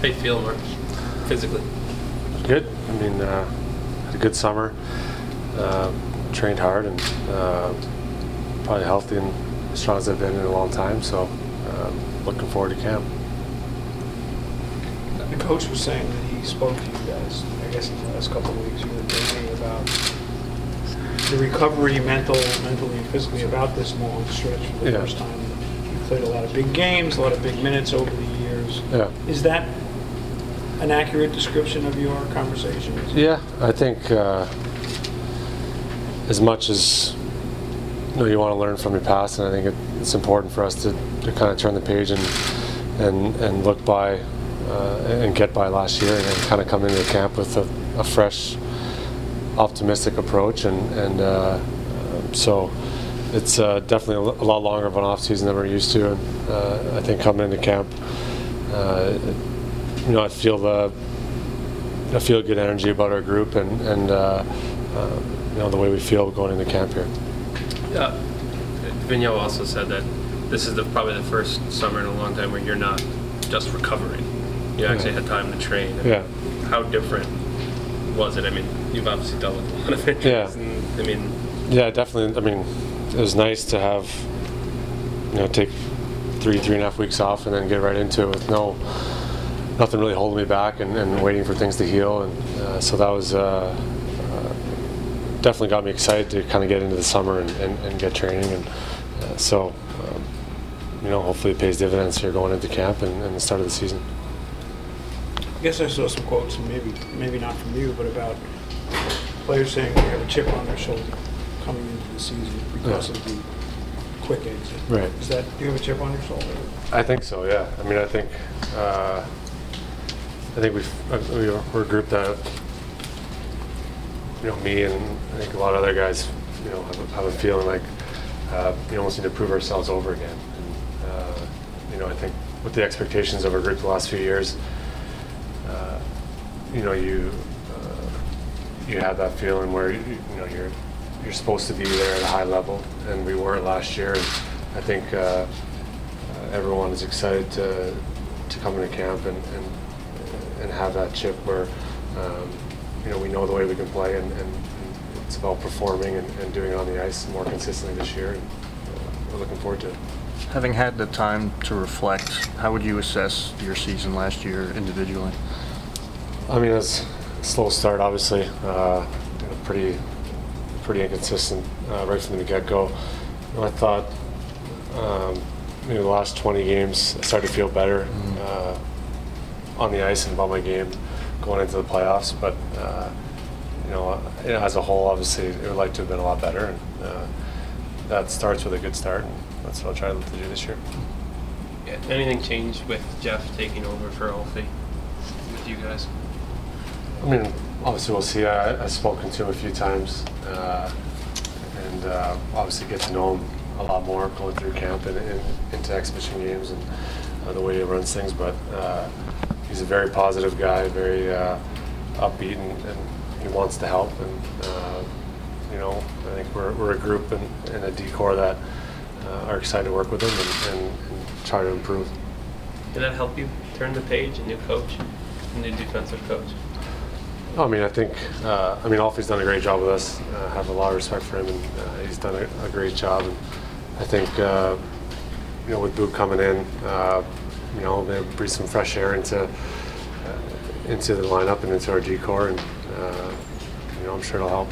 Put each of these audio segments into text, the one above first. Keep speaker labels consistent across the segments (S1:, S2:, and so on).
S1: How you feel, Marc? Physically?
S2: Good. I mean, uh, had a good summer. Uh, trained hard and uh, probably healthy and as strong as I've been in a long time. So, um, looking forward to camp.
S3: The coach was saying that he spoke to you guys, I guess in the last couple of weeks, you were thinking about the recovery, mental, mentally and physically about this long stretch for the
S2: Yeah.
S3: first time. You played a lot of big games, a lot of big minutes over the years.
S2: Yeah.
S3: Is that an accurate description of your conversations?
S2: Yeah, I think uh, as much as you know, you want to learn from your past, and I think it, it's important for us to, to kind of turn the page and and and look by uh, and get by last year, and, then kind of come into the camp with a, a fresh, optimistic approach, and and uh, so it's uh, definitely a, a lot longer of an off season than we're used to, and uh, I think coming into camp, uh, you know, I feel the I feel good energy about our group and, and uh, uh, you know the way we feel going into camp here.
S1: Yeah. Vigneault also said that this is the, probably the first summer in a long time where you're not just recovering. You actually had time to train.
S2: Yeah.
S1: How different was it? I mean, you've obviously dealt with a lot of injuries.
S2: Yeah.
S1: And, I mean,
S2: Yeah, definitely. I mean, it was nice to have you know take three three and a half weeks off and then get right into it with no nothing really holding me back and, and waiting for things to heal and uh, so that was uh, uh, definitely got me excited to kind of get into the summer and, and, and get training and uh, so um, you know hopefully it pays dividends here going into camp and, and the start of the season.
S3: I guess I saw some quotes, maybe, maybe not from you, but about players saying they have a chip on their shoulder coming into the season because
S2: Yeah.
S3: of the quick exit.
S2: Right.
S3: Is that, do you have a chip on your shoulder?
S2: I think so. Yeah. I mean, I think uh, I think we've uh, we're we're a group that you know me and I think a lot of other guys you know have a, have a feeling like uh, we almost need to prove ourselves over again. And, uh, you know, I think with the expectations of our group the last few years, uh, you know, you uh, you have that feeling where you, you know you're you're supposed to be there at a high level, and we weren't last year. And I think. Uh, uh, everyone is excited to to come into camp and and, and have that chip where um, you know we know the way we can play and, and, and it's about performing and, and doing it on the ice more consistently this year and uh, we're looking forward to it.
S4: Having had the time to reflect, how would you assess your season last year individually?
S2: I mean, it's a slow start, obviously. Uh, you know, pretty, pretty inconsistent uh, right from the get-go. You know, I thought, um, you know, the last 20 games, I started to feel better uh, on the ice and about my game going into the playoffs. But uh, you know, you know, as a whole, obviously, it would like to have been a lot better. And uh, that starts with a good start, and that's what I'll try to do this year.
S1: yeah, anything changed with Jeff taking over for Alfie with you guys?
S2: I mean, obviously we'll see. I, I've spoken to him a few times, uh, and uh, obviously get to know him a lot more going through camp and, and into exhibition games and uh, the way he runs things. But uh, he's a very positive guy, very uh, upbeat, and, and he wants to help. And uh, you know, I think we're, we're a group and, and a D corps that uh, are excited to work with him and, and, and try to improve.
S1: Did that help you turn the page? A new coach, a new defensive coach.
S2: I mean, I think, uh, I mean, Alfie's done a great job with us. Uh, I have a lot of respect for him, and uh, he's done a, a great job. And I think, uh, you know, with Boo coming in, uh, you know, they breathe some fresh air into uh, into the lineup and into our D corps, and uh, you know, I'm sure it'll help.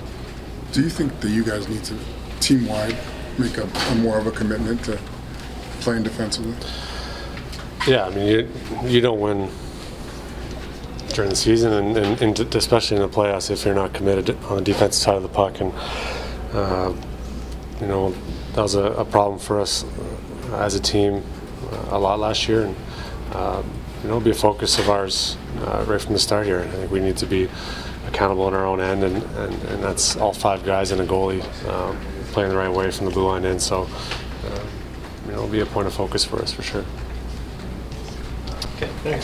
S5: Do you think that you guys need to, team wide, make a, a more of a commitment to playing defensively?
S2: Yeah, I mean, you you don't win during the season, and, and, and especially in the playoffs, if you're not committed on the defensive side of the puck. And uh, you know, that was a, a problem for us uh, as a team a lot last year, and uh, you know, it'll be a focus of ours uh, right from the start here. I think we need to be accountable on our own end, and, and, and that's all five guys and a goalie um, playing the right way from the blue line in. So, uh, you know, it'll be a point of focus for us for sure.
S1: Okay.
S3: Thanks.
S2: Yeah.